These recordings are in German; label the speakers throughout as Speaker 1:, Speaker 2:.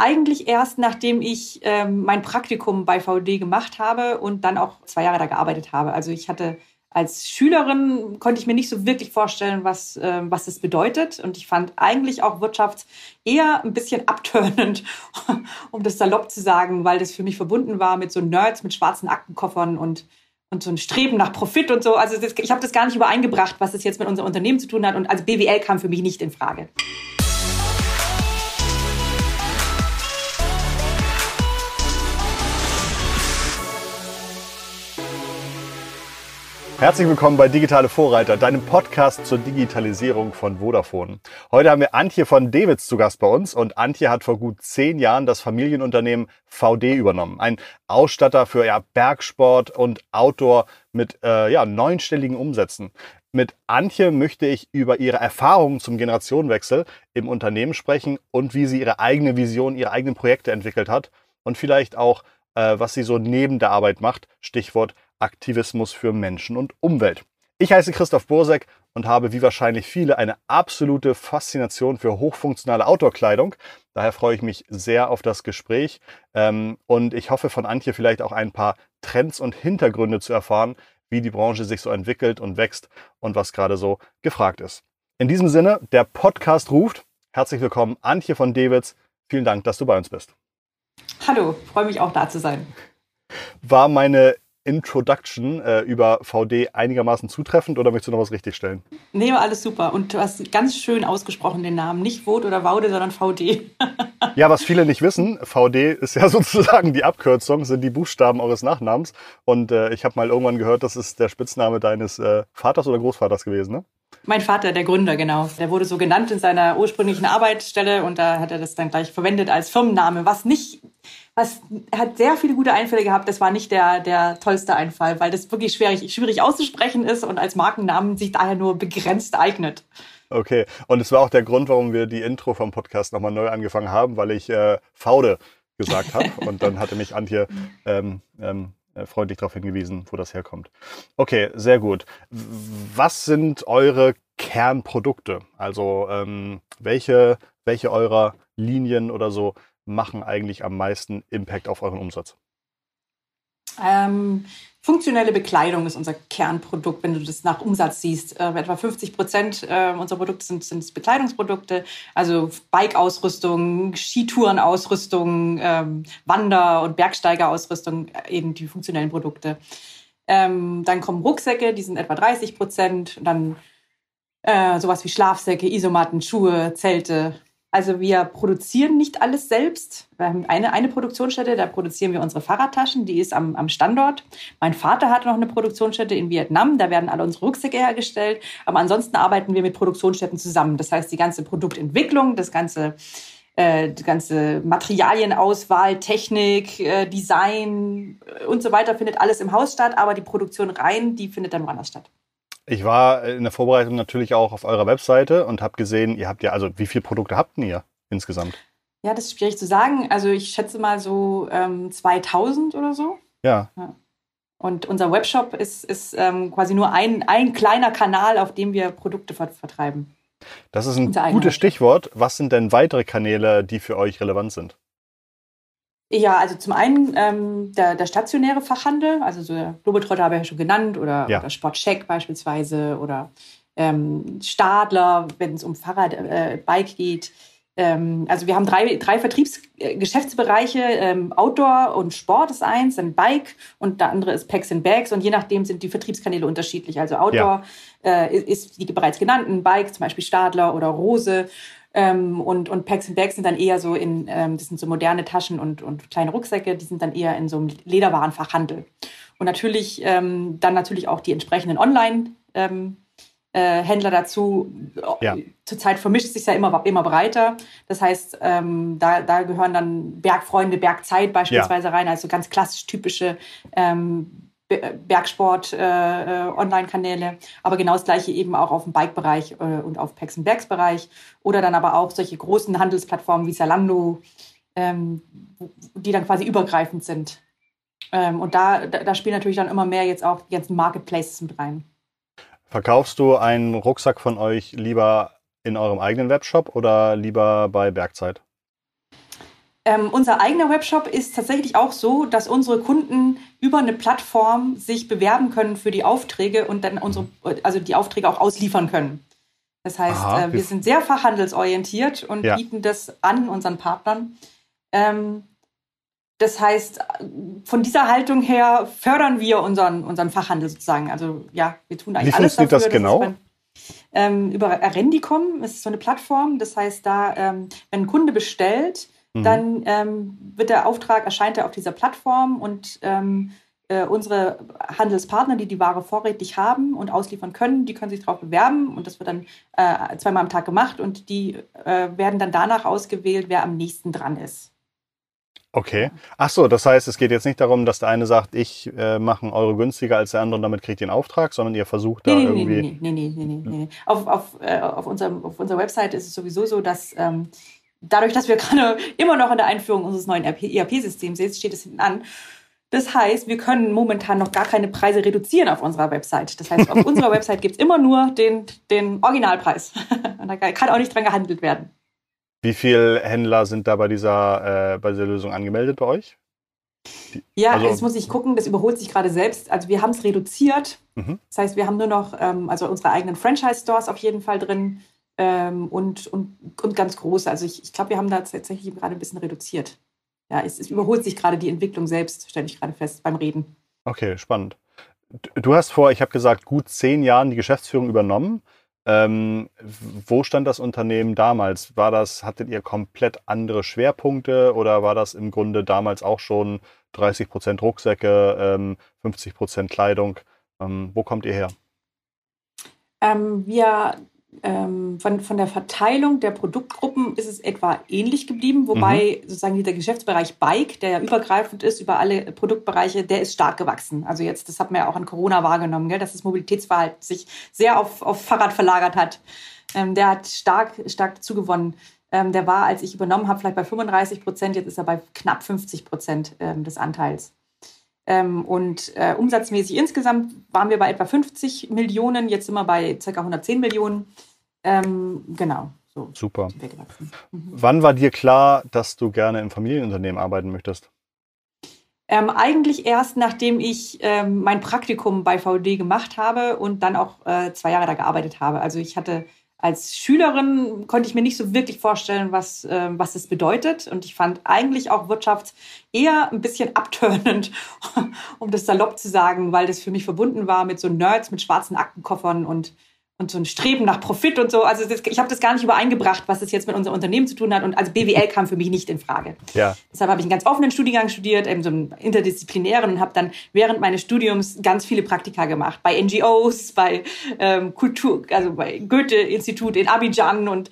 Speaker 1: eigentlich erst, nachdem ich ähm, mein Praktikum bei VD gemacht habe und dann auch zwei Jahre da gearbeitet habe. Also ich hatte als Schülerin konnte ich mir nicht so wirklich vorstellen, was, äh, was es bedeutet. Und ich fand eigentlich auch Wirtschaft eher ein bisschen abturnend, um das salopp zu sagen, weil das für mich verbunden war mit so Nerds mit schwarzen Aktenkoffern und, und so ein Streben nach Profit und so. Also das, ich habe das gar nicht übereingebracht, was es jetzt mit unserem Unternehmen zu tun hat. Und also BWL kam für mich nicht in Frage.
Speaker 2: Herzlich willkommen bei Digitale Vorreiter, deinem Podcast zur Digitalisierung von Vodafone. Heute haben wir Antje von Dewitz zu Gast bei uns und Antje hat vor gut zehn Jahren das Familienunternehmen VD übernommen. Ein Ausstatter für ja, Bergsport und Outdoor mit äh, ja, neunstelligen Umsätzen. Mit Antje möchte ich über ihre Erfahrungen zum Generationenwechsel im Unternehmen sprechen und wie sie ihre eigene Vision, ihre eigenen Projekte entwickelt hat und vielleicht auch, äh, was sie so neben der Arbeit macht. Stichwort Aktivismus für Menschen und Umwelt. Ich heiße Christoph Bursek und habe wie wahrscheinlich viele eine absolute Faszination für hochfunktionale Outdoor-Kleidung. Daher freue ich mich sehr auf das Gespräch ähm, und ich hoffe von Antje vielleicht auch ein paar Trends und Hintergründe zu erfahren, wie die Branche sich so entwickelt und wächst und was gerade so gefragt ist. In diesem Sinne, der Podcast ruft. Herzlich willkommen, Antje von Dewitz. Vielen Dank, dass du bei uns bist.
Speaker 1: Hallo, freue mich auch da zu sein.
Speaker 2: War meine Introduction äh, über VD einigermaßen zutreffend oder möchtest du noch was richtigstellen?
Speaker 1: Nee, war alles super. Und du hast ganz schön ausgesprochen den Namen. Nicht Vot oder Vaude, sondern VD.
Speaker 2: ja, was viele nicht wissen, VD ist ja sozusagen die Abkürzung, sind die Buchstaben eures Nachnamens. Und äh, ich habe mal irgendwann gehört, das ist der Spitzname deines äh, Vaters oder Großvaters gewesen, ne?
Speaker 1: Mein Vater, der Gründer, genau. Der wurde so genannt in seiner ursprünglichen Arbeitsstelle und da hat er das dann gleich verwendet als Firmenname, was nicht was hat sehr viele gute Einfälle gehabt. Das war nicht der, der tollste Einfall, weil das wirklich schwierig, schwierig auszusprechen ist und als Markennamen sich daher nur begrenzt eignet.
Speaker 2: Okay, und es war auch der Grund, warum wir die Intro vom Podcast nochmal neu angefangen haben, weil ich äh, Faude gesagt habe und dann hatte mich Antje ähm, ähm, äh, freundlich darauf hingewiesen, wo das herkommt. Okay, sehr gut. Was sind eure Kernprodukte? Also ähm, welche, welche eurer Linien oder so machen eigentlich am meisten Impact auf euren Umsatz?
Speaker 1: Ähm, funktionelle Bekleidung ist unser Kernprodukt, wenn du das nach Umsatz siehst. Äh, etwa 50 Prozent äh, unserer Produkte sind, sind Bekleidungsprodukte, also Bike-Ausrüstung, Skitourenausrüstung, ähm, Wander- und Bergsteigerausrüstung, äh, eben die funktionellen Produkte. Ähm, dann kommen Rucksäcke, die sind etwa 30 Prozent. Dann äh, sowas wie Schlafsäcke, Isomatten, Schuhe, Zelte, also wir produzieren nicht alles selbst. Wir haben eine, eine Produktionsstätte, da produzieren wir unsere Fahrradtaschen, die ist am, am Standort. Mein Vater hat noch eine Produktionsstätte in Vietnam, da werden alle unsere Rucksäcke hergestellt. Aber ansonsten arbeiten wir mit Produktionsstätten zusammen. Das heißt, die ganze Produktentwicklung, das ganze, äh, die ganze Materialienauswahl, Technik, äh, Design äh, und so weiter findet alles im Haus statt, aber die Produktion rein, die findet dann woanders statt.
Speaker 2: Ich war in der Vorbereitung natürlich auch auf eurer Webseite und habe gesehen, ihr habt ja, also wie viele Produkte habt ihr insgesamt?
Speaker 1: Ja, das ist schwierig zu sagen. Also ich schätze mal so ähm, 2000 oder so.
Speaker 2: Ja. ja.
Speaker 1: Und unser Webshop ist, ist ähm, quasi nur ein, ein kleiner Kanal, auf dem wir Produkte vertreiben.
Speaker 2: Das ist ein gutes Stichwort. Was sind denn weitere Kanäle, die für euch relevant sind?
Speaker 1: Ja, also zum einen ähm, der, der stationäre Fachhandel, also so der Globetrotter habe ich ja schon genannt, oder, ja. oder Sportcheck beispielsweise, oder ähm, Stadler, wenn es um Fahrradbike äh, geht. Ähm, also wir haben drei, drei Vertriebsgeschäftsbereiche, äh, ähm, Outdoor und Sport ist eins, dann Bike und der andere ist Packs and Bags und je nachdem sind die Vertriebskanäle unterschiedlich. Also Outdoor ja. äh, ist die bereits genannten, Bike zum Beispiel Stadler oder Rose ähm, und, und Packs and Bags sind dann eher so in, ähm, das sind so moderne Taschen und, und kleine Rucksäcke, die sind dann eher in so einem Lederwarenfachhandel. Und natürlich ähm, dann natürlich auch die entsprechenden Online- ähm, äh, Händler dazu. Ja. Zurzeit vermischt sich ja immer, immer breiter. Das heißt, ähm, da, da gehören dann Bergfreunde, Bergzeit beispielsweise ja. rein, also ganz klassisch typische ähm, Bergsport-Online-Kanäle, äh, äh aber genau das gleiche eben auch auf dem Bike-Bereich äh, und auf Packs and Bags-Bereich oder dann aber auch solche großen Handelsplattformen wie Zalando, ähm, die dann quasi übergreifend sind. Ähm, und da, da spielen natürlich dann immer mehr jetzt auch die ganzen Marketplaces mit rein.
Speaker 2: Verkaufst du einen Rucksack von euch lieber in eurem eigenen Webshop oder lieber bei Bergzeit?
Speaker 1: Ähm, unser eigener Webshop ist tatsächlich auch so, dass unsere Kunden über eine Plattform sich bewerben können für die Aufträge und dann unsere, also die Aufträge auch ausliefern können. Das heißt, Aha, äh, wir sind sehr fachhandelsorientiert und ja. bieten das an unseren Partnern. Ähm, das heißt, von dieser Haltung her fördern wir unseren, unseren Fachhandel sozusagen. Also ja, wir tun eigentlich
Speaker 2: Wie
Speaker 1: alles
Speaker 2: dafür. Wie funktioniert das genau?
Speaker 1: ähm, über Arendicom, ist so eine Plattform. Das heißt, da, ähm, wenn ein Kunde bestellt, mhm. dann ähm, wird der Auftrag, erscheint er auf dieser Plattform und ähm, äh, unsere Handelspartner, die die Ware vorrätig haben und ausliefern können, die können sich darauf bewerben und das wird dann äh, zweimal am Tag gemacht und die äh, werden dann danach ausgewählt, wer am nächsten dran ist.
Speaker 2: Okay. Ach so, das heißt, es geht jetzt nicht darum, dass der eine sagt, ich äh, mache einen Euro günstiger als der andere und damit kriegt ihr einen Auftrag, sondern ihr versucht da
Speaker 1: nee,
Speaker 2: irgendwie.
Speaker 1: Nee, nee, nee, nee, nee, nee. Auf, auf, äh, auf, unserem, auf unserer Website ist es sowieso so, dass ähm, dadurch, dass wir gerade immer noch in der Einführung unseres neuen ERP-Systems sind, steht es hinten an. Das heißt, wir können momentan noch gar keine Preise reduzieren auf unserer Website. Das heißt, auf unserer Website gibt es immer nur den, den Originalpreis. Und da kann auch nicht dran gehandelt werden.
Speaker 2: Wie viele Händler sind da bei dieser, äh, bei dieser Lösung angemeldet bei euch?
Speaker 1: Ja, also, jetzt muss ich gucken, das überholt sich gerade selbst. Also wir haben es reduziert. Mhm. Das heißt, wir haben nur noch ähm, also unsere eigenen Franchise-Stores auf jeden Fall drin ähm, und, und, und ganz große. Also ich, ich glaube, wir haben da tatsächlich gerade ein bisschen reduziert. Ja, es, es überholt sich gerade die Entwicklung selbst, stelle ich gerade fest beim Reden.
Speaker 2: Okay, spannend. Du hast vor, ich habe gesagt, gut zehn Jahren die Geschäftsführung übernommen. Ähm, wo stand das Unternehmen damals? War das, hattet ihr komplett andere Schwerpunkte oder war das im Grunde damals auch schon 30 Prozent Rucksäcke, ähm, 50 Prozent Kleidung? Ähm, wo kommt ihr her?
Speaker 1: Ähm, wir ähm, von, von der Verteilung der Produktgruppen ist es etwa ähnlich geblieben, wobei mhm. sozusagen dieser Geschäftsbereich Bike, der ja übergreifend ist über alle Produktbereiche, der ist stark gewachsen. Also jetzt, das hat man ja auch an Corona wahrgenommen, gell, dass das Mobilitätsverhalten sich sehr auf, auf Fahrrad verlagert hat. Ähm, der hat stark, stark zugewonnen. Ähm, der war, als ich übernommen habe, vielleicht bei 35 Prozent, jetzt ist er bei knapp 50 Prozent ähm, des Anteils. Ähm, und äh, umsatzmäßig insgesamt waren wir bei etwa 50 Millionen, jetzt sind wir bei ca. 110 Millionen. Ähm, genau. So
Speaker 2: Super. Mhm. Wann war dir klar, dass du gerne im Familienunternehmen arbeiten möchtest?
Speaker 1: Ähm, eigentlich erst, nachdem ich ähm, mein Praktikum bei VD gemacht habe und dann auch äh, zwei Jahre da gearbeitet habe. Also ich hatte als Schülerin konnte ich mir nicht so wirklich vorstellen, was, äh, was das bedeutet. Und ich fand eigentlich auch Wirtschaft eher ein bisschen abturnend, um das salopp zu sagen, weil das für mich verbunden war mit so Nerds mit schwarzen Aktenkoffern und und so ein Streben nach Profit und so. Also das, ich habe das gar nicht übereingebracht, was das jetzt mit unserem Unternehmen zu tun hat. Und also BWL kam für mich nicht in Frage.
Speaker 2: Ja.
Speaker 1: Deshalb habe ich einen ganz offenen Studiengang studiert, eben so einen interdisziplinären und habe dann während meines Studiums ganz viele Praktika gemacht. Bei NGOs, bei ähm, Kultur, also bei Goethe-Institut in Abidjan und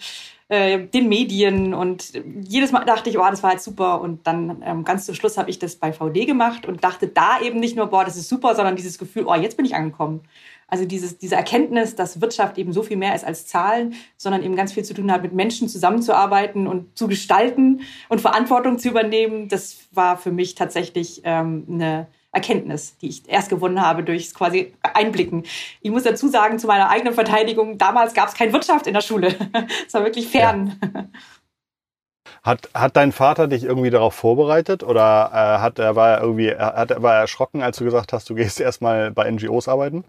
Speaker 1: äh, den Medien und jedes Mal dachte ich, oh, das war halt super und dann ähm, ganz zum Schluss habe ich das bei VD gemacht und dachte da eben nicht nur, boah, das ist super, sondern dieses Gefühl, oh, jetzt bin ich angekommen. Also dieses, diese Erkenntnis, dass Wirtschaft eben so viel mehr ist als Zahlen, sondern eben ganz viel zu tun hat, mit Menschen zusammenzuarbeiten und zu gestalten und Verantwortung zu übernehmen, das war für mich tatsächlich ähm, eine Erkenntnis, die ich erst gewonnen habe durch quasi Einblicken. Ich muss dazu sagen, zu meiner eigenen Verteidigung, damals gab es keine Wirtschaft in der Schule. Es war wirklich fern. Ja.
Speaker 2: Hat, hat dein Vater dich irgendwie darauf vorbereitet oder äh, hat er war er irgendwie hat, war er erschrocken, als du gesagt hast, du gehst erstmal bei NGOs arbeiten?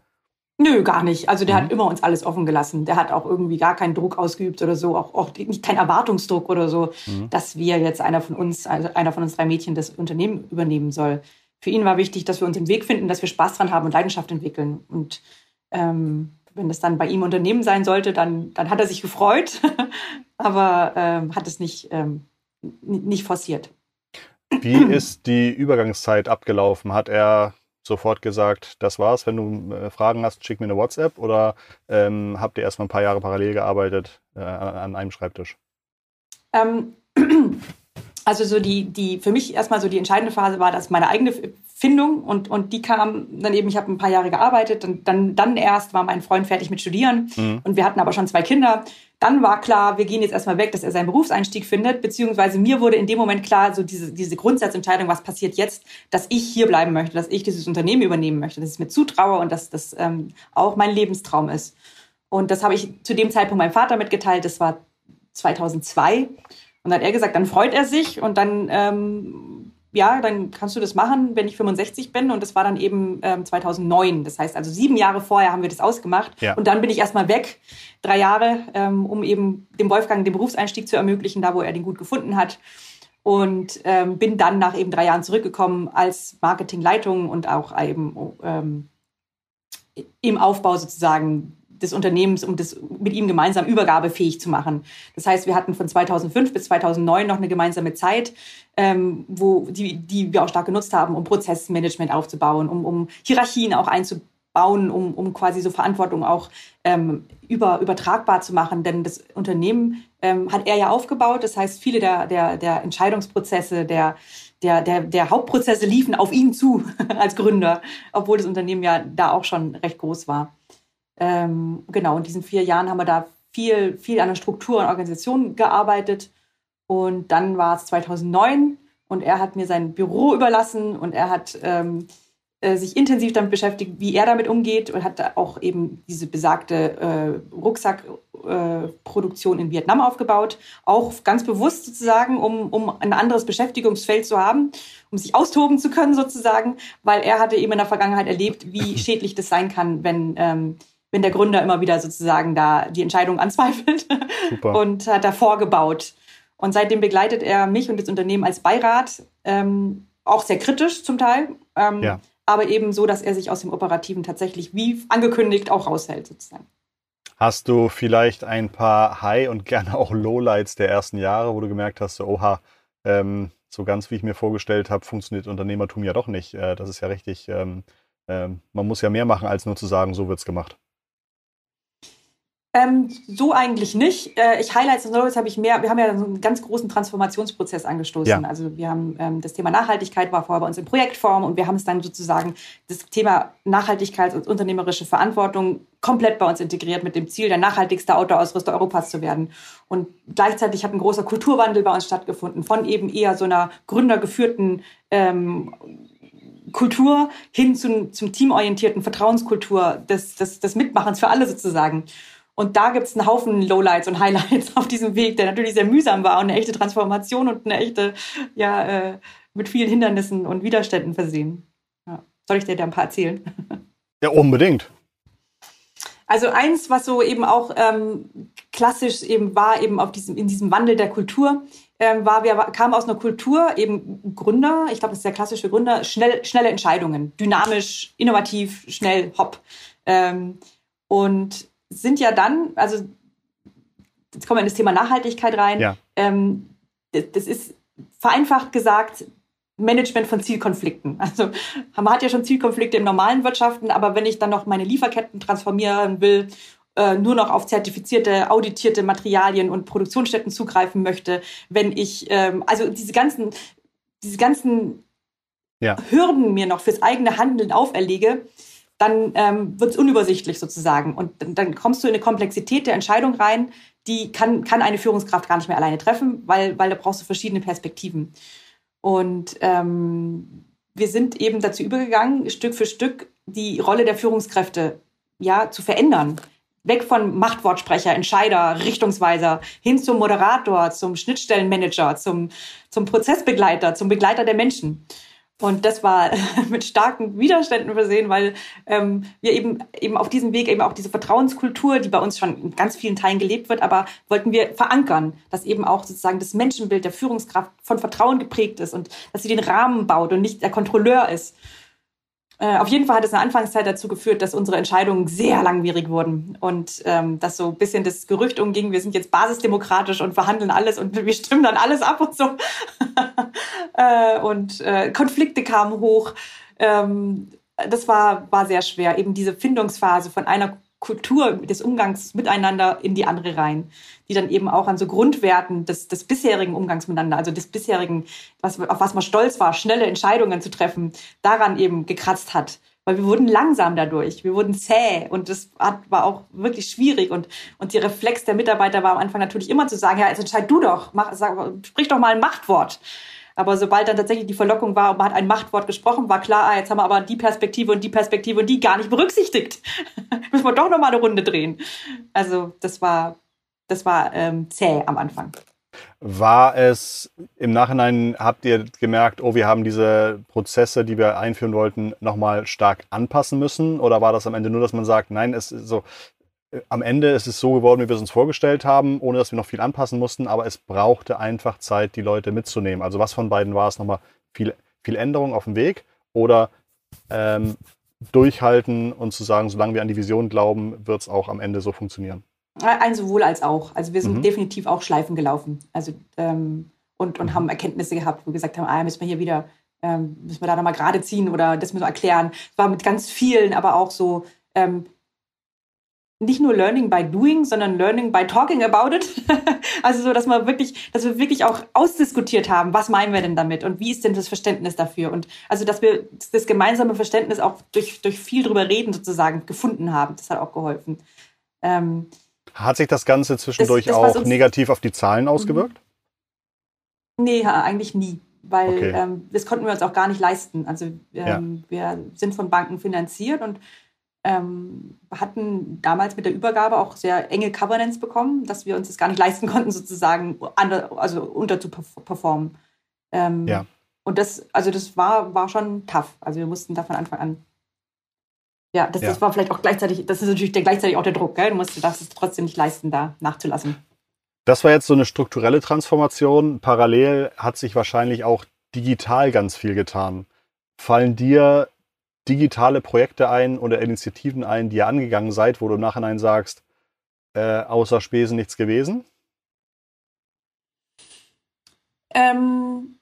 Speaker 1: Nö, gar nicht. Also der mhm. hat immer uns alles offen gelassen. Der hat auch irgendwie gar keinen Druck ausgeübt oder so, auch, auch nicht keinen Erwartungsdruck oder so, mhm. dass wir jetzt einer von uns, also einer von uns drei Mädchen das Unternehmen übernehmen soll. Für ihn war wichtig, dass wir uns im Weg finden, dass wir Spaß dran haben und Leidenschaft entwickeln. Und ähm, wenn das dann bei ihm Unternehmen sein sollte, dann, dann hat er sich gefreut, aber ähm, hat es nicht, ähm, nicht forciert.
Speaker 2: Wie ist die Übergangszeit abgelaufen? Hat er sofort gesagt, das war's, wenn du äh, Fragen hast, schick mir eine WhatsApp oder ähm, habt ihr erstmal ein paar Jahre parallel gearbeitet äh, an einem Schreibtisch?
Speaker 1: Ähm, also so die, die, für mich erstmal so die entscheidende Phase war, dass meine eigene Findung und, und die kam dann eben, ich habe ein paar Jahre gearbeitet und dann, dann erst war mein Freund fertig mit Studieren mhm. und wir hatten aber schon zwei Kinder. Dann war klar, wir gehen jetzt erstmal weg, dass er seinen Berufseinstieg findet, beziehungsweise mir wurde in dem Moment klar, so diese, diese Grundsatzentscheidung, was passiert jetzt, dass ich hier bleiben möchte, dass ich dieses Unternehmen übernehmen möchte, dass ich es mir zutraue und dass das ähm, auch mein Lebenstraum ist. Und das habe ich zu dem Zeitpunkt meinem Vater mitgeteilt, das war 2002. Und dann hat er gesagt, dann freut er sich und dann, ähm, ja, dann kannst du das machen, wenn ich 65 bin. Und das war dann eben ähm, 2009. Das heißt, also sieben Jahre vorher haben wir das ausgemacht. Ja. Und dann bin ich erstmal weg, drei Jahre, ähm, um eben dem Wolfgang den Berufseinstieg zu ermöglichen, da wo er den gut gefunden hat. Und ähm, bin dann nach eben drei Jahren zurückgekommen als Marketingleitung und auch eben ähm, im Aufbau sozusagen des Unternehmens, um das mit ihm gemeinsam übergabefähig zu machen. Das heißt, wir hatten von 2005 bis 2009 noch eine gemeinsame Zeit, ähm, wo die, die wir auch stark genutzt haben, um Prozessmanagement aufzubauen, um, um Hierarchien auch einzubauen, um, um quasi so Verantwortung auch ähm, über, übertragbar zu machen. Denn das Unternehmen ähm, hat er ja aufgebaut. Das heißt, viele der, der, der Entscheidungsprozesse, der der, der, der Hauptprozesse liefen auf ihn zu als Gründer, obwohl das Unternehmen ja da auch schon recht groß war. Ähm, genau, in diesen vier Jahren haben wir da viel, viel an der Struktur und Organisation gearbeitet. Und dann war es 2009 und er hat mir sein Büro überlassen und er hat ähm, äh, sich intensiv damit beschäftigt, wie er damit umgeht und hat auch eben diese besagte äh, Rucksackproduktion äh, in Vietnam aufgebaut. Auch ganz bewusst sozusagen, um, um ein anderes Beschäftigungsfeld zu haben, um sich austoben zu können sozusagen, weil er hatte eben in der Vergangenheit erlebt, wie schädlich das sein kann, wenn ähm, wenn der Gründer immer wieder sozusagen da die Entscheidung anzweifelt Super. und hat da vorgebaut. Und seitdem begleitet er mich und das Unternehmen als Beirat, ähm, auch sehr kritisch zum Teil, ähm, ja. aber eben so, dass er sich aus dem Operativen tatsächlich wie angekündigt auch raushält sozusagen.
Speaker 2: Hast du vielleicht ein paar High- und gerne auch Lowlights der ersten Jahre, wo du gemerkt hast, so, oha, ähm, so ganz wie ich mir vorgestellt habe, funktioniert Unternehmertum ja doch nicht. Äh, das ist ja richtig, ähm, äh, man muss ja mehr machen, als nur zu sagen, so wird es gemacht.
Speaker 1: Ähm, so eigentlich nicht. Äh, ich Highlights und Stories habe ich mehr. Wir haben ja so einen ganz großen Transformationsprozess angestoßen. Ja. Also wir haben ähm, das Thema Nachhaltigkeit war vorher bei uns in Projektform und wir haben es dann sozusagen das Thema Nachhaltigkeit und unternehmerische Verantwortung komplett bei uns integriert mit dem Ziel, der nachhaltigste Outdoor-Ausrüster Europas zu werden. Und gleichzeitig hat ein großer Kulturwandel bei uns stattgefunden von eben eher so einer gründergeführten ähm, Kultur hin zum, zum teamorientierten Vertrauenskultur des, des, des Mitmachens für alle sozusagen. Und da gibt es einen Haufen Lowlights und Highlights auf diesem Weg, der natürlich sehr mühsam war und eine echte Transformation und eine echte, ja, äh, mit vielen Hindernissen und Widerständen versehen. Ja. Soll ich dir da ein paar erzählen?
Speaker 2: Ja, unbedingt.
Speaker 1: Also eins, was so eben auch ähm, klassisch eben war, eben auf diesem, in diesem Wandel der Kultur, ähm, war, wir kamen aus einer Kultur, eben Gründer, ich glaube, das ist der klassische Gründer, schnell, schnelle Entscheidungen, dynamisch, innovativ, schnell, hopp. Ähm, und sind ja dann, also jetzt kommen wir in das Thema Nachhaltigkeit rein. Ja. Ähm, das ist vereinfacht gesagt Management von Zielkonflikten. Also man hat ja schon Zielkonflikte im normalen Wirtschaften, aber wenn ich dann noch meine Lieferketten transformieren will, äh, nur noch auf zertifizierte, auditierte Materialien und Produktionsstätten zugreifen möchte, wenn ich ähm, also diese ganzen diese ganzen ja. Hürden mir noch fürs eigene Handeln auferlege, dann ähm, wird es unübersichtlich sozusagen. Und dann, kommst du in eine Komplexität der Entscheidung rein, die kann, kann eine Führungskraft gar nicht mehr alleine treffen, weil, weil da brauchst du verschiedene Perspektiven. Und ähm, wir sind eben dazu übergegangen, Stück für Stück die Rolle der Führungskräfte ja zu verändern. Weg von Machtwortsprecher, Entscheider, Richtungsweiser hin zum Moderator, zum Schnittstellenmanager, zum, zum Prozessbegleiter, zum Begleiter der Menschen. Und das war mit starken Widerständen versehen, weil ähm, wir eben eben auf diesem Weg eben auch diese Vertrauenskultur, die bei uns schon in ganz vielen Teilen gelebt wird, aber wollten wir verankern, dass eben auch sozusagen das Menschenbild der Führungskraft von Vertrauen geprägt ist und dass sie den Rahmen baut und nicht der Kontrolleur ist. Äh, auf jeden Fall hat es in der Anfangszeit dazu geführt, dass unsere Entscheidungen sehr langwierig wurden und ähm, dass so ein bisschen das Gerücht umging, wir sind jetzt basisdemokratisch und verhandeln alles und wir stimmen dann alles ab und so. äh, und äh, Konflikte kamen hoch. Ähm, das war, war sehr schwer, eben diese Findungsphase von einer Kultur des Umgangs miteinander in die andere rein, die dann eben auch an so Grundwerten des, des bisherigen Umgangs miteinander, also des bisherigen, was, auf was man stolz war, schnelle Entscheidungen zu treffen, daran eben gekratzt hat. Weil wir wurden langsam dadurch, wir wurden zäh und das war auch wirklich schwierig und, und die Reflex der Mitarbeiter war am Anfang natürlich immer zu sagen, ja, jetzt entscheid du doch, mach, sag, sprich doch mal ein Machtwort. Aber sobald dann tatsächlich die Verlockung war und man hat ein Machtwort gesprochen, war klar, ah, jetzt haben wir aber die Perspektive und die Perspektive und die gar nicht berücksichtigt. Müssen wir doch noch mal eine Runde drehen. Also das war, das war ähm, zäh am Anfang.
Speaker 2: War es im Nachhinein, habt ihr gemerkt, oh, wir haben diese Prozesse, die wir einführen wollten, nochmal stark anpassen müssen? Oder war das am Ende nur, dass man sagt, nein, es ist so, äh, am Ende ist es so geworden, wie wir es uns vorgestellt haben, ohne dass wir noch viel anpassen mussten, aber es brauchte einfach Zeit, die Leute mitzunehmen. Also was von beiden war es nochmal viel, viel Änderung auf dem Weg oder ähm, durchhalten und zu sagen, solange wir an die Vision glauben, wird es auch am Ende so funktionieren?
Speaker 1: Ein sowohl als auch. Also wir sind mhm. definitiv auch Schleifen gelaufen. Also ähm, und, und mhm. haben Erkenntnisse gehabt, wo wir gesagt haben, ah, müssen wir hier wieder, ähm, müssen wir da nochmal gerade ziehen oder das müssen wir erklären. Es war mit ganz vielen, aber auch so ähm, nicht nur Learning by Doing, sondern Learning by Talking about it. also so, dass man wirklich, dass wir wirklich auch ausdiskutiert haben, was meinen wir denn damit und wie ist denn das Verständnis dafür und also, dass wir das gemeinsame Verständnis auch durch, durch viel drüber reden sozusagen gefunden haben. Das hat auch geholfen.
Speaker 2: Ähm, hat sich das Ganze zwischendurch das, das auch negativ auf die Zahlen mhm. ausgewirkt?
Speaker 1: Nee, eigentlich nie. Weil okay. ähm, das konnten wir uns auch gar nicht leisten. Also ähm, ja. wir sind von Banken finanziert und ähm, hatten damals mit der Übergabe auch sehr enge Covenants bekommen, dass wir uns das gar nicht leisten konnten, sozusagen under, also unter zu performen. Ähm, ja. Und das, also das war, war schon tough. Also wir mussten da von Anfang an. Ja, das, ja. das war vielleicht auch gleichzeitig, das ist natürlich der, gleichzeitig auch der Druck, gell? Du musst das trotzdem nicht leisten, da nachzulassen.
Speaker 2: Das war jetzt so eine strukturelle Transformation. Parallel hat sich wahrscheinlich auch digital ganz viel getan. Fallen dir digitale Projekte ein oder Initiativen ein, die ihr angegangen seid, wo du im Nachhinein sagst, äh, außer Spesen nichts gewesen?
Speaker 1: Ähm,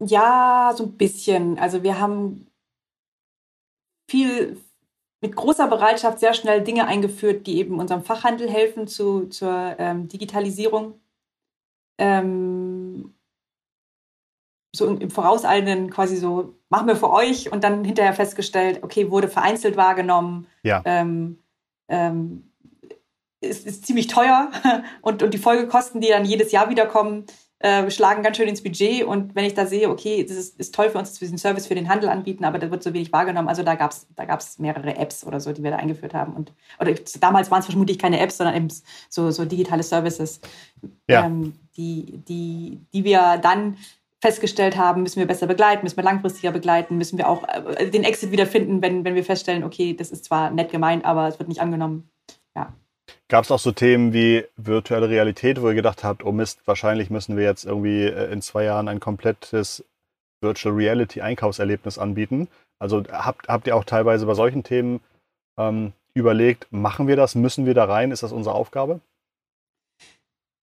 Speaker 1: ja, so ein bisschen. Also wir haben viel mit großer Bereitschaft sehr schnell Dinge eingeführt, die eben unserem Fachhandel helfen zu, zur ähm, Digitalisierung. Ähm, so im Vorauseilenden quasi so, machen wir für euch und dann hinterher festgestellt, okay, wurde vereinzelt wahrgenommen. Ja. Ähm, ähm, ist, ist ziemlich teuer und, und die Folgekosten, die dann jedes Jahr wiederkommen, äh, schlagen ganz schön ins Budget. Und wenn ich da sehe, okay, das ist, ist toll für uns, dass wir diesen Service für den Handel anbieten, aber da wird so wenig wahrgenommen. Also da gab es da gab's mehrere Apps oder so, die wir da eingeführt haben. Und, oder damals waren es vermutlich keine Apps, sondern eben so, so digitale Services, ja. ähm, die, die, die wir dann festgestellt haben, müssen wir besser begleiten, müssen wir langfristiger begleiten, müssen wir auch äh, den Exit wiederfinden, wenn, wenn wir feststellen, okay, das ist zwar nett gemeint, aber es wird nicht angenommen. Ja.
Speaker 2: Gab es auch so Themen wie virtuelle Realität, wo ihr gedacht habt, oh Mist, wahrscheinlich müssen wir jetzt irgendwie äh, in zwei Jahren ein komplettes Virtual Reality Einkaufserlebnis anbieten? Also habt, habt ihr auch teilweise bei solchen Themen ähm, überlegt, machen wir das, müssen wir da rein, ist das unsere Aufgabe?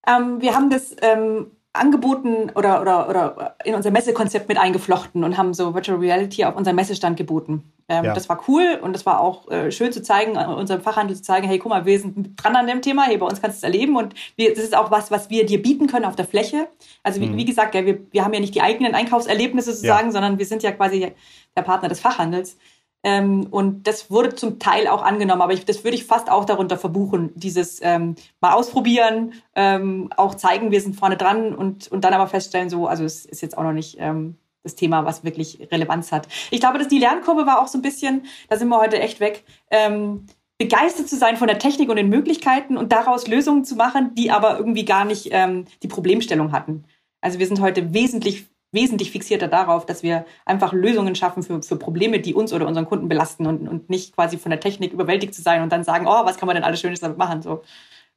Speaker 1: Ähm, wir haben das ähm, angeboten oder, oder, oder in unser Messekonzept mit eingeflochten und haben so Virtual Reality auf unserem Messestand geboten. Ähm, ja. Das war cool und das war auch äh, schön zu zeigen, unserem Fachhandel zu zeigen, hey, guck mal, wir sind dran an dem Thema, hey, bei uns kannst du es erleben und wir, das ist auch was, was wir dir bieten können auf der Fläche. Also wie, mhm. wie gesagt, ja, wir, wir haben ja nicht die eigenen Einkaufserlebnisse sozusagen, ja. sondern wir sind ja quasi der Partner des Fachhandels. Ähm, und das wurde zum Teil auch angenommen, aber ich, das würde ich fast auch darunter verbuchen, dieses ähm, mal ausprobieren, ähm, auch zeigen, wir sind vorne dran und, und dann aber feststellen, so, also es ist jetzt auch noch nicht ähm, das Thema, was wirklich Relevanz hat. Ich glaube, dass die Lernkurve war auch so ein bisschen, da sind wir heute echt weg, ähm, begeistert zu sein von der Technik und den Möglichkeiten und daraus Lösungen zu machen, die aber irgendwie gar nicht ähm, die Problemstellung hatten. Also wir sind heute wesentlich wesentlich fixierter darauf, dass wir einfach Lösungen schaffen für, für Probleme, die uns oder unseren Kunden belasten und, und nicht quasi von der Technik überwältigt zu sein und dann sagen, oh, was kann man denn alles Schönes damit machen? So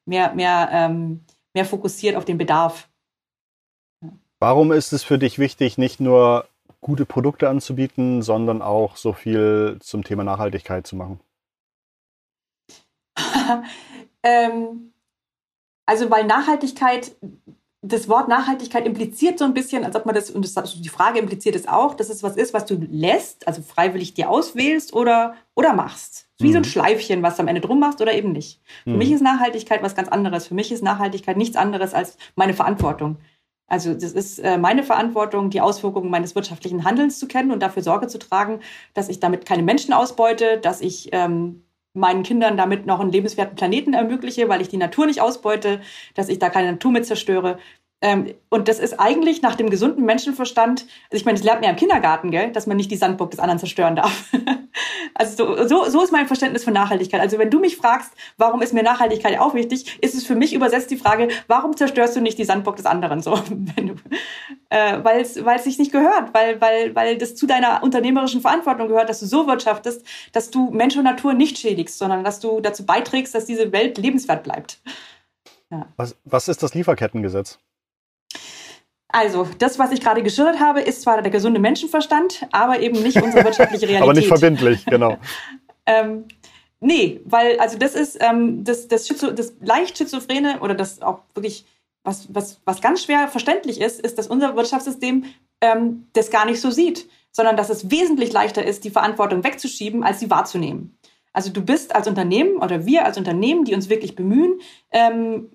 Speaker 1: mehr, mehr, ähm, mehr fokussiert auf den Bedarf.
Speaker 2: Warum ist es für dich wichtig, nicht nur gute Produkte anzubieten, sondern auch so viel zum Thema Nachhaltigkeit zu machen?
Speaker 1: ähm, also weil Nachhaltigkeit das Wort Nachhaltigkeit impliziert so ein bisschen, als ob man das, und das, also die Frage impliziert es auch, dass es was ist, was du lässt, also freiwillig dir auswählst oder, oder machst. Wie mhm. so ein mhm. Schleifchen, was du am Ende drum machst oder eben nicht. Mhm. Für mich ist Nachhaltigkeit was ganz anderes. Für mich ist Nachhaltigkeit nichts anderes als meine Verantwortung. Also das ist äh, meine Verantwortung, die Auswirkungen meines wirtschaftlichen Handelns zu kennen und dafür Sorge zu tragen, dass ich damit keine Menschen ausbeute, dass ich ähm, meinen Kindern damit noch einen lebenswerten Planeten ermögliche, weil ich die Natur nicht ausbeute, dass ich da keine Natur mit zerstöre. Ähm, und das ist eigentlich nach dem gesunden Menschenverstand, also ich meine, das lernt man ja im Kindergarten, gell, dass man nicht die Sandburg des anderen zerstören darf. also so, so, so ist mein Verständnis von Nachhaltigkeit. Also wenn du mich fragst, warum ist mir Nachhaltigkeit auch wichtig, ist es für mich übersetzt die Frage, warum zerstörst du nicht die Sandburg des anderen? So, äh, weil es sich nicht gehört, weil, weil, weil das zu deiner unternehmerischen Verantwortung gehört, dass du so wirtschaftest, dass du Mensch und Natur nicht schädigst, sondern dass du dazu beiträgst, dass diese Welt lebenswert bleibt.
Speaker 2: Ja. Was, was ist das Lieferkettengesetz?
Speaker 1: Also, das, was ich gerade geschildert habe, ist zwar der gesunde Menschenverstand, aber eben nicht unsere wirtschaftliche Realität.
Speaker 2: aber nicht verbindlich, genau.
Speaker 1: ähm, nee, weil, also das ist ähm, das, das, Schizo, das leicht Schizophrene oder das auch wirklich, was, was, was ganz schwer verständlich ist, ist, dass unser Wirtschaftssystem ähm, das gar nicht so sieht, sondern dass es wesentlich leichter ist, die Verantwortung wegzuschieben, als sie wahrzunehmen. Also du bist als Unternehmen oder wir als Unternehmen, die uns wirklich bemühen, ähm,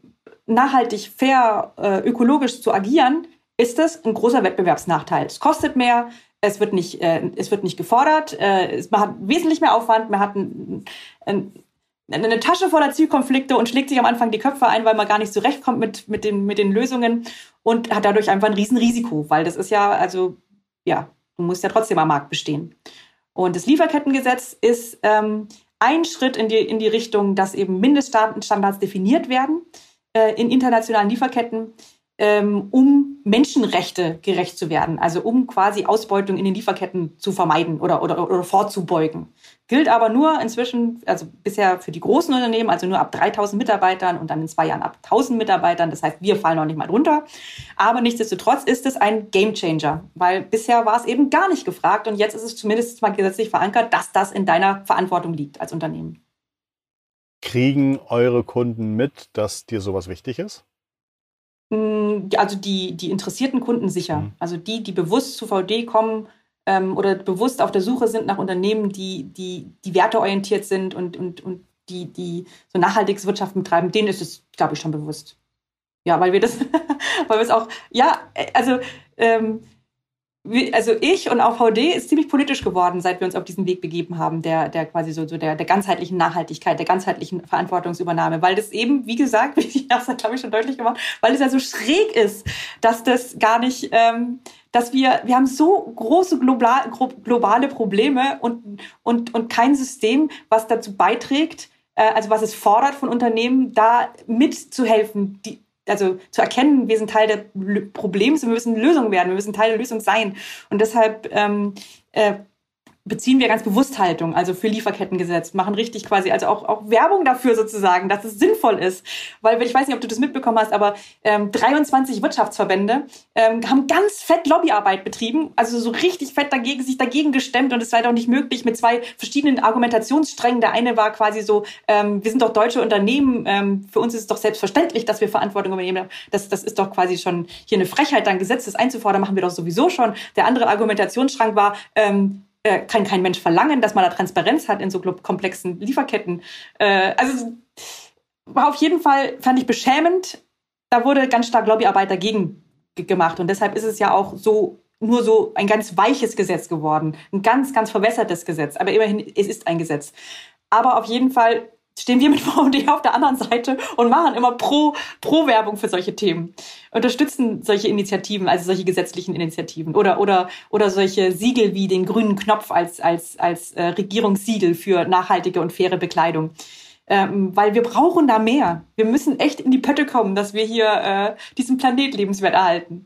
Speaker 1: nachhaltig, fair, äh, ökologisch zu agieren, ist das ein großer Wettbewerbsnachteil. Es kostet mehr, es wird nicht, äh, es wird nicht gefordert, äh, man hat wesentlich mehr Aufwand, man hat ein, ein, eine Tasche voller Zielkonflikte und schlägt sich am Anfang die Köpfe ein, weil man gar nicht zurechtkommt mit, mit, den, mit den Lösungen und hat dadurch einfach ein Riesenrisiko, weil das ist ja, also, ja, du musst ja trotzdem am Markt bestehen. Und das Lieferkettengesetz ist ähm, ein Schritt in die, in die Richtung, dass eben Mindeststandards definiert werden äh, in internationalen Lieferketten ähm, um Menschenrechte gerecht zu werden, also um quasi Ausbeutung in den Lieferketten zu vermeiden oder, oder, oder vorzubeugen. Gilt aber nur inzwischen, also bisher für die großen Unternehmen, also nur ab 3000 Mitarbeitern und dann in zwei Jahren ab 1000 Mitarbeitern. Das heißt, wir fallen noch nicht mal drunter. Aber nichtsdestotrotz ist es ein Gamechanger, weil bisher war es eben gar nicht gefragt und jetzt ist es zumindest mal gesetzlich verankert, dass das in deiner Verantwortung liegt als Unternehmen.
Speaker 2: Kriegen eure Kunden mit, dass dir sowas wichtig ist?
Speaker 1: Mm, also die, die interessierten Kunden sicher. Mhm. Also die, die bewusst zu VD kommen ähm, oder bewusst auf der Suche sind nach Unternehmen, die, die, die werteorientiert sind und, und, und die, die so nachhaltiges Wirtschaft betreiben, denen ist es, glaube ich, schon bewusst. Ja, weil wir das, weil wir es auch, ja, äh, also ähm, also ich und auch VD ist ziemlich politisch geworden, seit wir uns auf diesen Weg begeben haben, der, der quasi so, so der, der ganzheitlichen Nachhaltigkeit, der ganzheitlichen Verantwortungsübernahme, weil das eben, wie gesagt, wie ich das glaube ich schon deutlich gemacht, weil es ja so schräg ist, dass das gar nicht, ähm, dass wir, wir haben so große global, globale Probleme und, und, und kein System, was dazu beiträgt, äh, also was es fordert von Unternehmen, da mitzuhelfen, die, also zu erkennen, wir sind Teil des Problems wir müssen Lösung werden, wir müssen Teil der Lösung sein. Und deshalb ähm, äh, beziehen wir ganz bewusst Haltung, also für Lieferkettengesetz, machen richtig quasi, also auch, auch Werbung dafür sozusagen, dass es sinnvoll ist. Weil, ich weiß nicht, ob du das mitbekommen hast, aber ähm, 23 Wirtschaftsverbände ähm, haben ganz fett Lobbyarbeit betrieben, also so richtig fett dagegen, sich dagegen gestemmt und es sei doch nicht möglich mit zwei verschiedenen Argumentationssträngen. Der eine war quasi so, ähm, wir sind doch deutsche Unternehmen, ähm, für uns ist es doch selbstverständlich, dass wir Verantwortung übernehmen. Das, das ist doch quasi schon hier eine Frechheit, dann Gesetzes einzufordern, machen wir doch sowieso schon. Der andere Argumentationsstrang war, ähm, äh, kann kein Mensch verlangen, dass man da Transparenz hat in so komplexen Lieferketten. Äh, also war auf jeden Fall, fand ich beschämend. Da wurde ganz stark Lobbyarbeit dagegen gemacht. Und deshalb ist es ja auch so nur so ein ganz weiches Gesetz geworden. Ein ganz, ganz verwässertes Gesetz. Aber immerhin, es ist ein Gesetz. Aber auf jeden Fall stehen wir mit VD auf der anderen Seite und machen immer pro, pro Werbung für solche Themen. Unterstützen solche Initiativen, also solche gesetzlichen Initiativen oder, oder, oder solche Siegel wie den grünen Knopf als, als, als äh, Regierungssiegel für nachhaltige und faire Bekleidung. Ähm, weil wir brauchen da mehr. Wir müssen echt in die Pötte kommen, dass wir hier äh, diesen Planet lebenswert erhalten.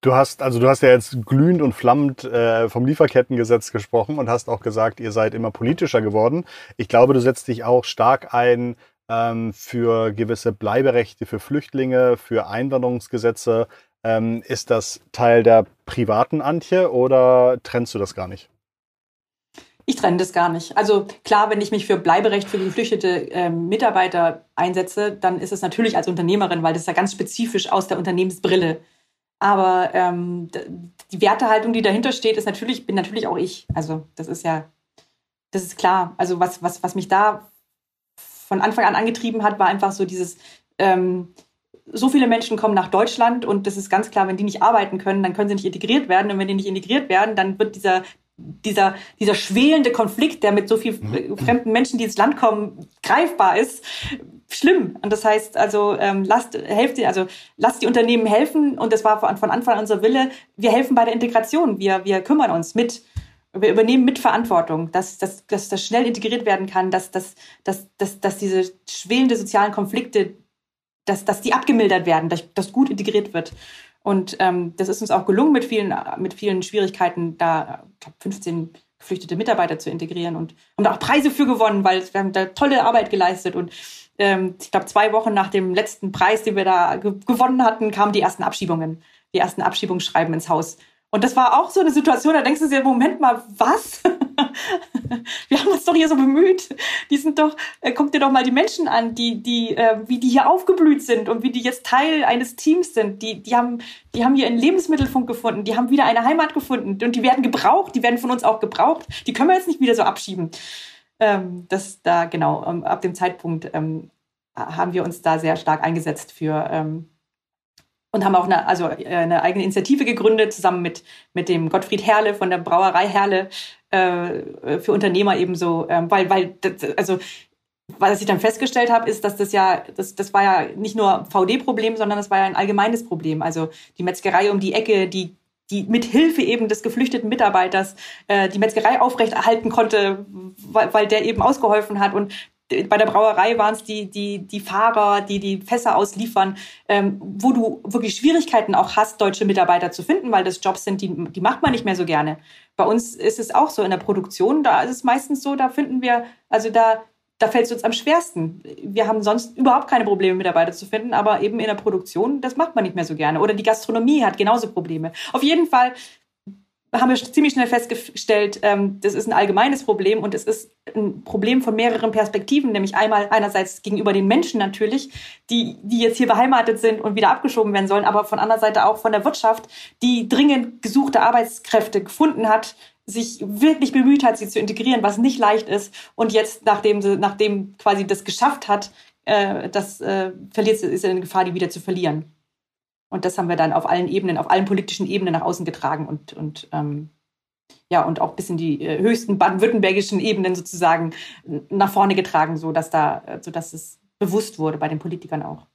Speaker 2: Du hast, also du hast ja jetzt glühend und flammend äh, vom Lieferkettengesetz gesprochen und hast auch gesagt, ihr seid immer politischer geworden. Ich glaube, du setzt dich auch stark ein ähm, für gewisse Bleiberechte für Flüchtlinge, für Einwanderungsgesetze. Ähm, ist das Teil der privaten Antje oder trennst du das gar nicht?
Speaker 1: Ich trenne das gar nicht. Also klar, wenn ich mich für Bleiberecht für geflüchtete ähm, Mitarbeiter einsetze, dann ist es natürlich als Unternehmerin, weil das ja ganz spezifisch aus der Unternehmensbrille aber ähm, die Wertehaltung, die dahinter steht, ist natürlich, bin natürlich auch ich. Also das ist ja, das ist klar. Also was, was, was mich da von Anfang an angetrieben hat, war einfach so dieses, ähm, so viele Menschen kommen nach Deutschland und das ist ganz klar, wenn die nicht arbeiten können, dann können sie nicht integriert werden. Und wenn die nicht integriert werden, dann wird dieser, dieser, dieser schwelende Konflikt, der mit so vielen mhm. fremden Menschen, die ins Land kommen, greifbar ist, schlimm. Und das heißt also, ähm, lasst, helft, also lasst die Unternehmen helfen. Und das war von Anfang an unser Wille. Wir helfen bei der Integration. Wir, wir kümmern uns mit. Wir übernehmen mit Verantwortung, dass, dass, dass das schnell integriert werden kann, dass, dass, dass, dass, dass diese schwelende sozialen Konflikte, dass, dass die abgemildert werden, dass das gut integriert wird. Und ähm, das ist uns auch gelungen, mit vielen, mit vielen Schwierigkeiten da, ich glaube, 15 geflüchtete Mitarbeiter zu integrieren und haben da auch Preise für gewonnen, weil wir haben da tolle Arbeit geleistet und ähm, ich glaube, zwei Wochen nach dem letzten Preis, den wir da ge gewonnen hatten, kamen die ersten Abschiebungen, die ersten Abschiebungsschreiben ins Haus. Und das war auch so eine Situation, da denkst du dir, Moment mal, was? Wir haben uns doch hier so bemüht. Die sind doch, äh, guck dir doch mal die Menschen an, die, die, äh, wie die hier aufgeblüht sind und wie die jetzt Teil eines Teams sind. Die, die haben, die haben hier einen Lebensmittelfunk gefunden, die haben wieder eine Heimat gefunden und die werden gebraucht, die werden von uns auch gebraucht. Die können wir jetzt nicht wieder so abschieben. Ähm, das da, genau, ähm, ab dem Zeitpunkt ähm, haben wir uns da sehr stark eingesetzt für, ähm, und haben auch eine, also äh, eine eigene Initiative gegründet, zusammen mit, mit dem Gottfried Herle von der Brauerei Herle äh, für Unternehmer ebenso, ähm, weil, weil, das, also was ich dann festgestellt habe, ist, dass das ja, das, das war ja nicht nur VD-Problem, sondern das war ja ein allgemeines Problem. Also die Metzgerei um die Ecke, die die mit Hilfe eben des geflüchteten Mitarbeiters äh, die Metzgerei aufrechterhalten konnte, weil, weil der eben ausgeholfen hat. Und bei der Brauerei waren es die, die, die Fahrer, die die Fässer ausliefern, ähm, wo du wirklich Schwierigkeiten auch hast, deutsche Mitarbeiter zu finden, weil das Jobs sind, die, die macht man nicht mehr so gerne. Bei uns ist es auch so in der Produktion, da ist es meistens so, da finden wir, also da, da fällt es uns am schwersten. Wir haben sonst überhaupt keine Probleme, Mitarbeiter zu finden, aber eben in der Produktion, das macht man nicht mehr so gerne. Oder die Gastronomie hat genauso Probleme. Auf jeden Fall haben wir ziemlich schnell festgestellt, ähm, das ist ein allgemeines Problem und es ist ein Problem von mehreren Perspektiven, nämlich einmal einerseits gegenüber den Menschen natürlich, die, die jetzt hier beheimatet sind und wieder abgeschoben werden sollen, aber von anderer Seite auch von der Wirtschaft, die dringend gesuchte Arbeitskräfte gefunden hat, sich wirklich bemüht hat, sie zu integrieren, was nicht leicht ist und jetzt, nachdem sie, nachdem quasi das geschafft hat, äh, das äh, verliert, ist in Gefahr, die wieder zu verlieren. Und das haben wir dann auf allen Ebenen, auf allen politischen Ebenen nach außen getragen und, und ähm, ja, und auch bis in die äh, höchsten baden-württembergischen Ebenen sozusagen nach vorne getragen, so dass da, so dass es bewusst wurde bei den Politikern auch.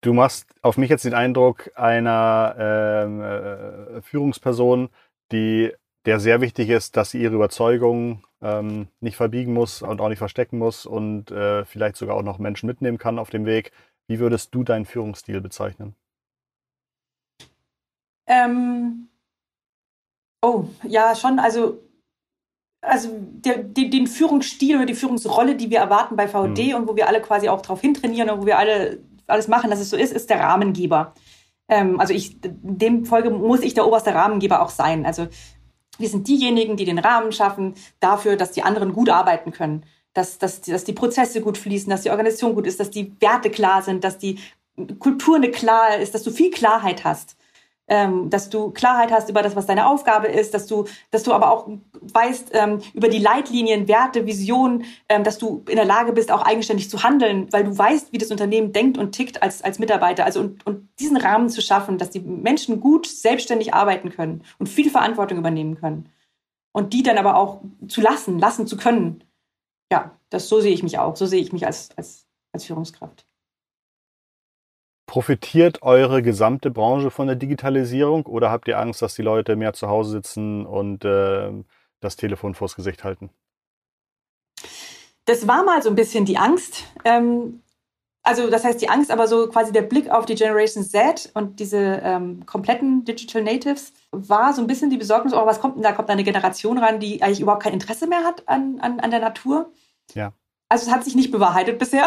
Speaker 2: Du machst auf mich jetzt den Eindruck einer ähm, äh, Führungsperson, die der sehr wichtig ist, dass sie ihre Überzeugung ähm, nicht verbiegen muss und auch nicht verstecken muss und äh, vielleicht sogar auch noch Menschen mitnehmen kann auf dem Weg. Wie würdest du deinen Führungsstil bezeichnen?
Speaker 1: Ähm, oh, ja, schon. Also, also der, der, den Führungsstil oder die Führungsrolle, die wir erwarten bei VD mhm. und wo wir alle quasi auch darauf hintrainieren und wo wir alle alles machen, dass es so ist, ist der Rahmengeber. Ähm, also ich, in dem Folge muss ich der oberste Rahmengeber auch sein. Also wir sind diejenigen, die den Rahmen schaffen dafür, dass die anderen gut arbeiten können dass, dass, dass die Prozesse gut fließen, dass die Organisation gut ist, dass die Werte klar sind, dass die Kultur eine klar ist, dass du viel Klarheit hast. Ähm, dass du Klarheit hast über das, was deine Aufgabe ist, dass du, dass du aber auch weißt ähm, über die Leitlinien, Werte, Visionen, ähm, dass du in der Lage bist, auch eigenständig zu handeln, weil du weißt, wie das Unternehmen denkt und tickt als, als Mitarbeiter. Also und, und diesen Rahmen zu schaffen, dass die Menschen gut selbstständig arbeiten können und viel Verantwortung übernehmen können. Und die dann aber auch zu lassen, lassen zu können ja, das, so sehe ich mich auch. So sehe ich mich als, als, als Führungskraft.
Speaker 2: Profitiert eure gesamte Branche von der Digitalisierung oder habt ihr Angst, dass die Leute mehr zu Hause sitzen und äh, das Telefon vors Gesicht halten?
Speaker 1: Das war mal so ein bisschen die Angst. Ähm, also das heißt die Angst, aber so quasi der Blick auf die Generation Z und diese ähm, kompletten Digital Natives war so ein bisschen die Besorgnis, oh, was kommt denn da? Kommt da eine Generation ran, die eigentlich überhaupt kein Interesse mehr hat an, an, an der Natur?
Speaker 2: Ja.
Speaker 1: Also es hat sich nicht bewahrheitet bisher.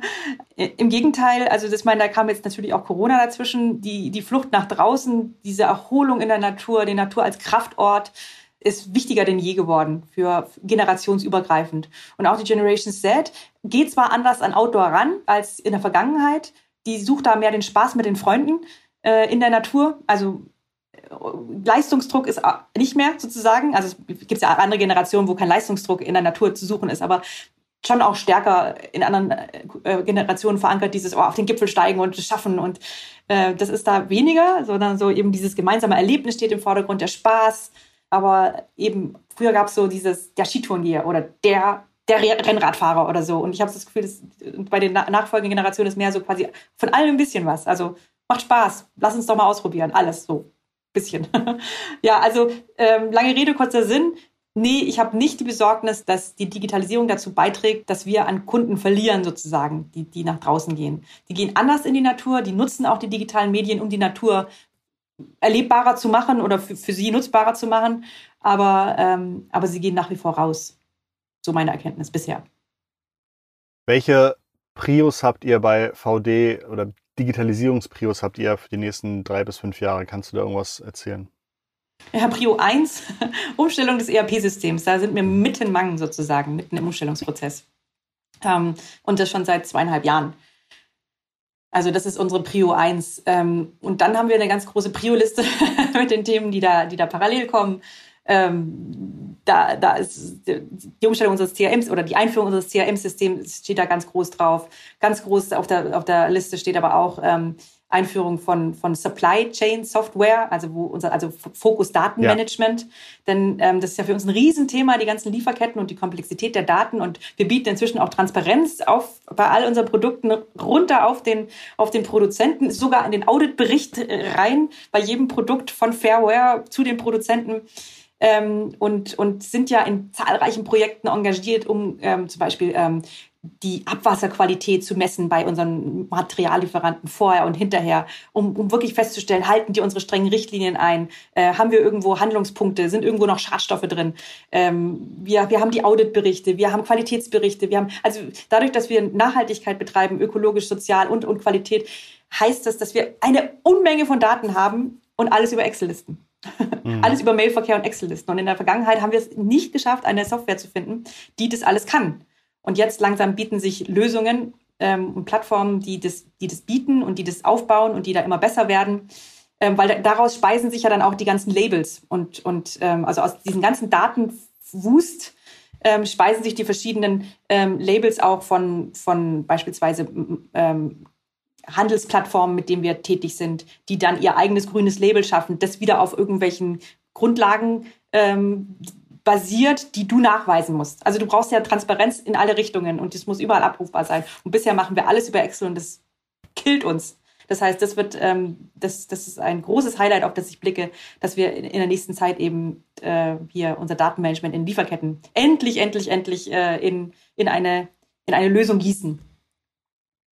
Speaker 1: Im Gegenteil, also das meine, da kam jetzt natürlich auch Corona dazwischen, die, die Flucht nach draußen, diese Erholung in der Natur, die Natur als Kraftort, ist wichtiger denn je geworden für generationsübergreifend. Und auch die Generation Z geht zwar anders an Outdoor ran als in der Vergangenheit. Die sucht da mehr den Spaß mit den Freunden äh, in der Natur. Also äh, Leistungsdruck ist nicht mehr sozusagen. Also es gibt ja andere Generationen, wo kein Leistungsdruck in der Natur zu suchen ist, aber schon auch stärker in anderen äh, Generationen verankert, dieses oh, auf den Gipfel steigen und schaffen. Und äh, das ist da weniger, sondern so eben dieses gemeinsame Erlebnis steht im Vordergrund, der Spaß, aber eben, früher gab es so dieses, der Skitourengeher oder der, der Rennradfahrer oder so. Und ich habe das Gefühl, dass bei den nachfolgenden Generationen ist mehr so quasi von allem ein bisschen was. Also macht Spaß, lass uns doch mal ausprobieren, alles so. Bisschen. ja, also ähm, lange Rede, kurzer Sinn. Nee, ich habe nicht die Besorgnis, dass die Digitalisierung dazu beiträgt, dass wir an Kunden verlieren, sozusagen, die, die nach draußen gehen. Die gehen anders in die Natur, die nutzen auch die digitalen Medien, um die Natur erlebbarer zu machen oder für, für sie nutzbarer zu machen. Aber, ähm, aber sie gehen nach wie vor raus. So meine Erkenntnis bisher.
Speaker 2: Welche Prios habt ihr bei VD oder Digitalisierungsprios habt ihr für die nächsten drei bis fünf Jahre? Kannst du da irgendwas erzählen?
Speaker 1: Ja, Prio 1, Umstellung des ERP-Systems. Da sind wir mitten Mangen sozusagen, mitten im Umstellungsprozess. Ähm, und das schon seit zweieinhalb Jahren. Also das ist unsere Prio 1. Ähm, und dann haben wir eine ganz große Prio-Liste mit den Themen, die da, die da parallel kommen. Ähm, da, da ist die Umstellung unseres CRMs oder die Einführung unseres CRM-Systems steht da ganz groß drauf. Ganz groß auf der, auf der Liste steht aber auch ähm, Einführung von, von Supply Chain Software, also wo unser, also Fokus Datenmanagement. Ja. Denn ähm, das ist ja für uns ein Riesenthema, die ganzen Lieferketten und die Komplexität der Daten. Und wir bieten inzwischen auch Transparenz auf bei all unseren Produkten runter auf den, auf den Produzenten, sogar in den Auditbericht rein, bei jedem Produkt von Fairware zu den Produzenten. Ähm, und, und sind ja in zahlreichen Projekten engagiert, um ähm, zum Beispiel ähm, die Abwasserqualität zu messen bei unseren Materiallieferanten vorher und hinterher, um, um wirklich festzustellen, halten die unsere strengen Richtlinien ein, äh, haben wir irgendwo Handlungspunkte, sind irgendwo noch Schadstoffe drin. Ähm, wir, wir haben die Auditberichte, wir haben Qualitätsberichte, wir haben, also dadurch, dass wir Nachhaltigkeit betreiben, ökologisch, sozial und, und Qualität, heißt das, dass wir eine Unmenge von Daten haben und alles über Excel-Listen. Mhm. alles über Mailverkehr und Excel-Listen. Und in der Vergangenheit haben wir es nicht geschafft, eine Software zu finden, die das alles kann. Und jetzt langsam bieten sich Lösungen ähm, und Plattformen, die das, die das bieten und die das aufbauen und die da immer besser werden. Ähm, weil daraus speisen sich ja dann auch die ganzen Labels. Und, und ähm, also aus diesen ganzen Datenwust ähm, speisen sich die verschiedenen ähm, Labels auch von, von beispielsweise ähm, Handelsplattformen, mit denen wir tätig sind, die dann ihr eigenes grünes Label schaffen, das wieder auf irgendwelchen Grundlagen ähm, basiert, die du nachweisen musst. Also du brauchst ja Transparenz in alle Richtungen und das muss überall abrufbar sein. Und bisher machen wir alles über Excel und das killt uns. Das heißt, das wird, ähm, das, das ist ein großes Highlight, auf das ich blicke, dass wir in, in der nächsten Zeit eben äh, hier unser Datenmanagement in Lieferketten endlich, endlich, endlich äh, in, in, eine, in eine Lösung gießen.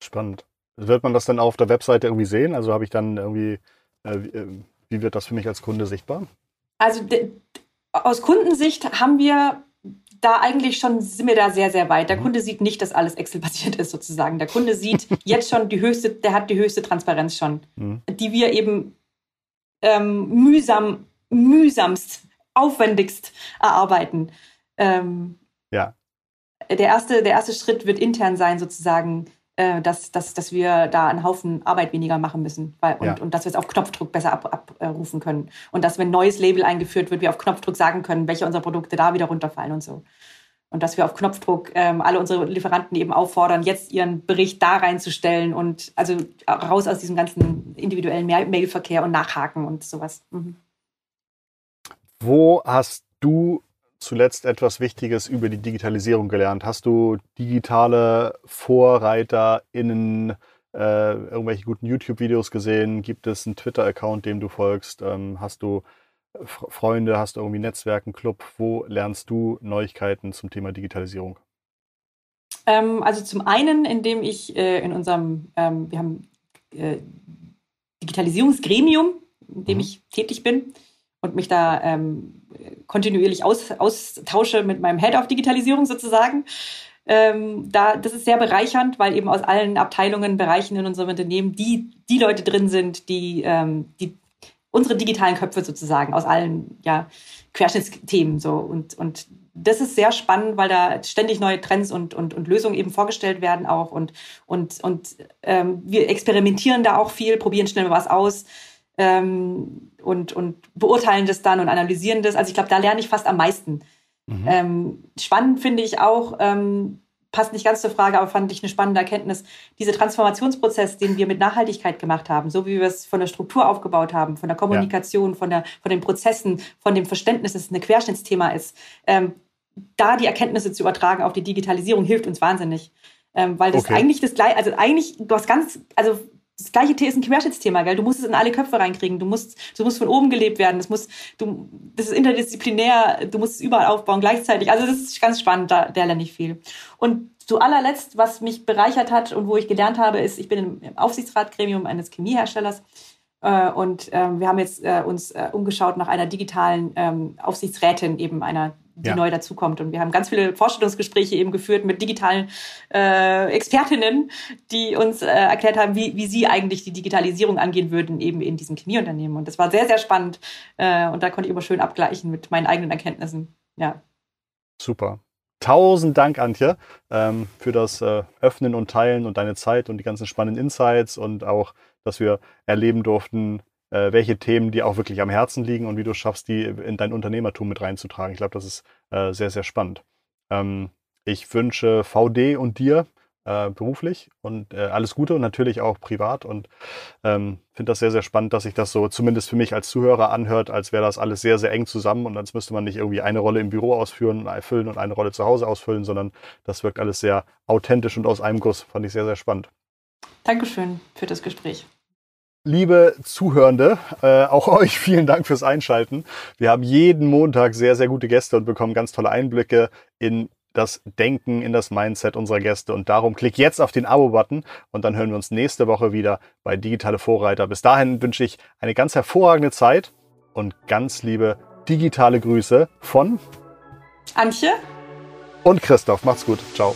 Speaker 2: Spannend. Wird man das dann auf der Webseite irgendwie sehen? Also habe ich dann irgendwie, äh, äh wie wird das für mich als Kunde sichtbar?
Speaker 1: Also aus Kundensicht haben wir da eigentlich schon, sind wir da sehr, sehr weit. Der mhm. Kunde sieht nicht, dass alles Excel-basiert ist sozusagen. Der Kunde sieht jetzt schon die höchste, der hat die höchste Transparenz schon, mhm. die wir eben ähm, mühsam, mühsamst, aufwendigst erarbeiten. Ähm,
Speaker 2: ja.
Speaker 1: Der erste, der erste Schritt wird intern sein, sozusagen äh, dass, dass, dass wir da einen Haufen Arbeit weniger machen müssen weil, und, ja. und dass wir es auf Knopfdruck besser abrufen ab, können. Und dass, wenn ein neues Label eingeführt wird, wir auf Knopfdruck sagen können, welche unserer Produkte da wieder runterfallen und so. Und dass wir auf Knopfdruck ähm, alle unsere Lieferanten eben auffordern, jetzt ihren Bericht da reinzustellen und also raus aus diesem ganzen individuellen Mailverkehr und Nachhaken und sowas. Mhm.
Speaker 2: Wo hast du zuletzt etwas Wichtiges über die Digitalisierung gelernt? Hast du digitale VorreiterInnen, äh, irgendwelche guten YouTube-Videos gesehen? Gibt es einen Twitter-Account, dem du folgst? Ähm, hast du Freunde? Hast du irgendwie Netzwerken, Club? Wo lernst du Neuigkeiten zum Thema Digitalisierung?
Speaker 1: Ähm, also zum einen, indem ich äh, in unserem, ähm, wir haben äh, Digitalisierungsgremium, in dem mhm. ich tätig bin und mich da ähm, kontinuierlich aus, austausche mit meinem Head of Digitalisierung sozusagen. Ähm, da, das ist sehr bereichernd, weil eben aus allen Abteilungen, Bereichen in unserem Unternehmen die, die Leute drin sind, die, ähm, die unsere digitalen Köpfe sozusagen aus allen ja, Querschnittsthemen so. Und, und das ist sehr spannend, weil da ständig neue Trends und, und, und Lösungen eben vorgestellt werden auch. Und, und, und ähm, wir experimentieren da auch viel, probieren schnell was aus ähm, und, und beurteilen das dann und analysieren das. Also ich glaube, da lerne ich fast am meisten. Mhm. Ähm, spannend finde ich auch, ähm, passt nicht ganz zur Frage, aber fand ich eine spannende Erkenntnis, dieser Transformationsprozess, den wir mit Nachhaltigkeit gemacht haben, so wie wir es von der Struktur aufgebaut haben, von der Kommunikation, ja. von, der, von den Prozessen, von dem Verständnis, dass es ein Querschnittsthema ist. Ähm, da die Erkenntnisse zu übertragen auf die Digitalisierung hilft uns wahnsinnig. Ähm, weil das okay. eigentlich das gleiche, also eigentlich, du hast ganz, also das gleiche ist ein Querschnittsthema, gell? Du musst es in alle Köpfe reinkriegen. Du musst, du musst von oben gelebt werden. Das muss, du, das ist interdisziplinär. Du musst es überall aufbauen gleichzeitig. Also das ist ganz spannend. Da, da lerne ich viel. Und zu allerletzt, was mich bereichert hat und wo ich gelernt habe, ist, ich bin im Aufsichtsratgremium eines Chemieherstellers. Äh, und ähm, wir haben jetzt äh, uns äh, umgeschaut nach einer digitalen ähm, Aufsichtsrätin, eben einer die ja. neu dazukommt. Und wir haben ganz viele Vorstellungsgespräche eben geführt mit digitalen äh, Expertinnen, die uns äh, erklärt haben, wie, wie sie eigentlich die Digitalisierung angehen würden, eben in diesem Chemieunternehmen. Und das war sehr, sehr spannend. Äh, und da konnte ich immer schön abgleichen mit meinen eigenen Erkenntnissen. Ja.
Speaker 2: Super. Tausend Dank, Antje, ähm, für das äh, Öffnen und Teilen und deine Zeit und die ganzen spannenden Insights und auch, dass wir erleben durften, äh, welche Themen dir auch wirklich am Herzen liegen und wie du schaffst, die in dein Unternehmertum mit reinzutragen. Ich glaube, das ist äh, sehr, sehr spannend. Ähm, ich wünsche VD und dir äh, beruflich und äh, alles Gute und natürlich auch privat und ähm, finde das sehr, sehr spannend, dass sich das so zumindest für mich als Zuhörer anhört, als wäre das alles sehr, sehr eng zusammen und als müsste man nicht irgendwie eine Rolle im Büro ausführen, erfüllen und eine Rolle zu Hause ausfüllen, sondern das wirkt alles sehr authentisch und aus einem Guss. Fand ich sehr, sehr spannend.
Speaker 1: Dankeschön für das Gespräch.
Speaker 2: Liebe Zuhörende, äh, auch euch vielen Dank fürs Einschalten. Wir haben jeden Montag sehr, sehr gute Gäste und bekommen ganz tolle Einblicke in das Denken, in das Mindset unserer Gäste. Und darum klick jetzt auf den Abo-Button und dann hören wir uns nächste Woche wieder bei Digitale Vorreiter. Bis dahin wünsche ich eine ganz hervorragende Zeit und ganz liebe digitale Grüße von
Speaker 1: Antje
Speaker 2: und Christoph. Macht's gut. Ciao.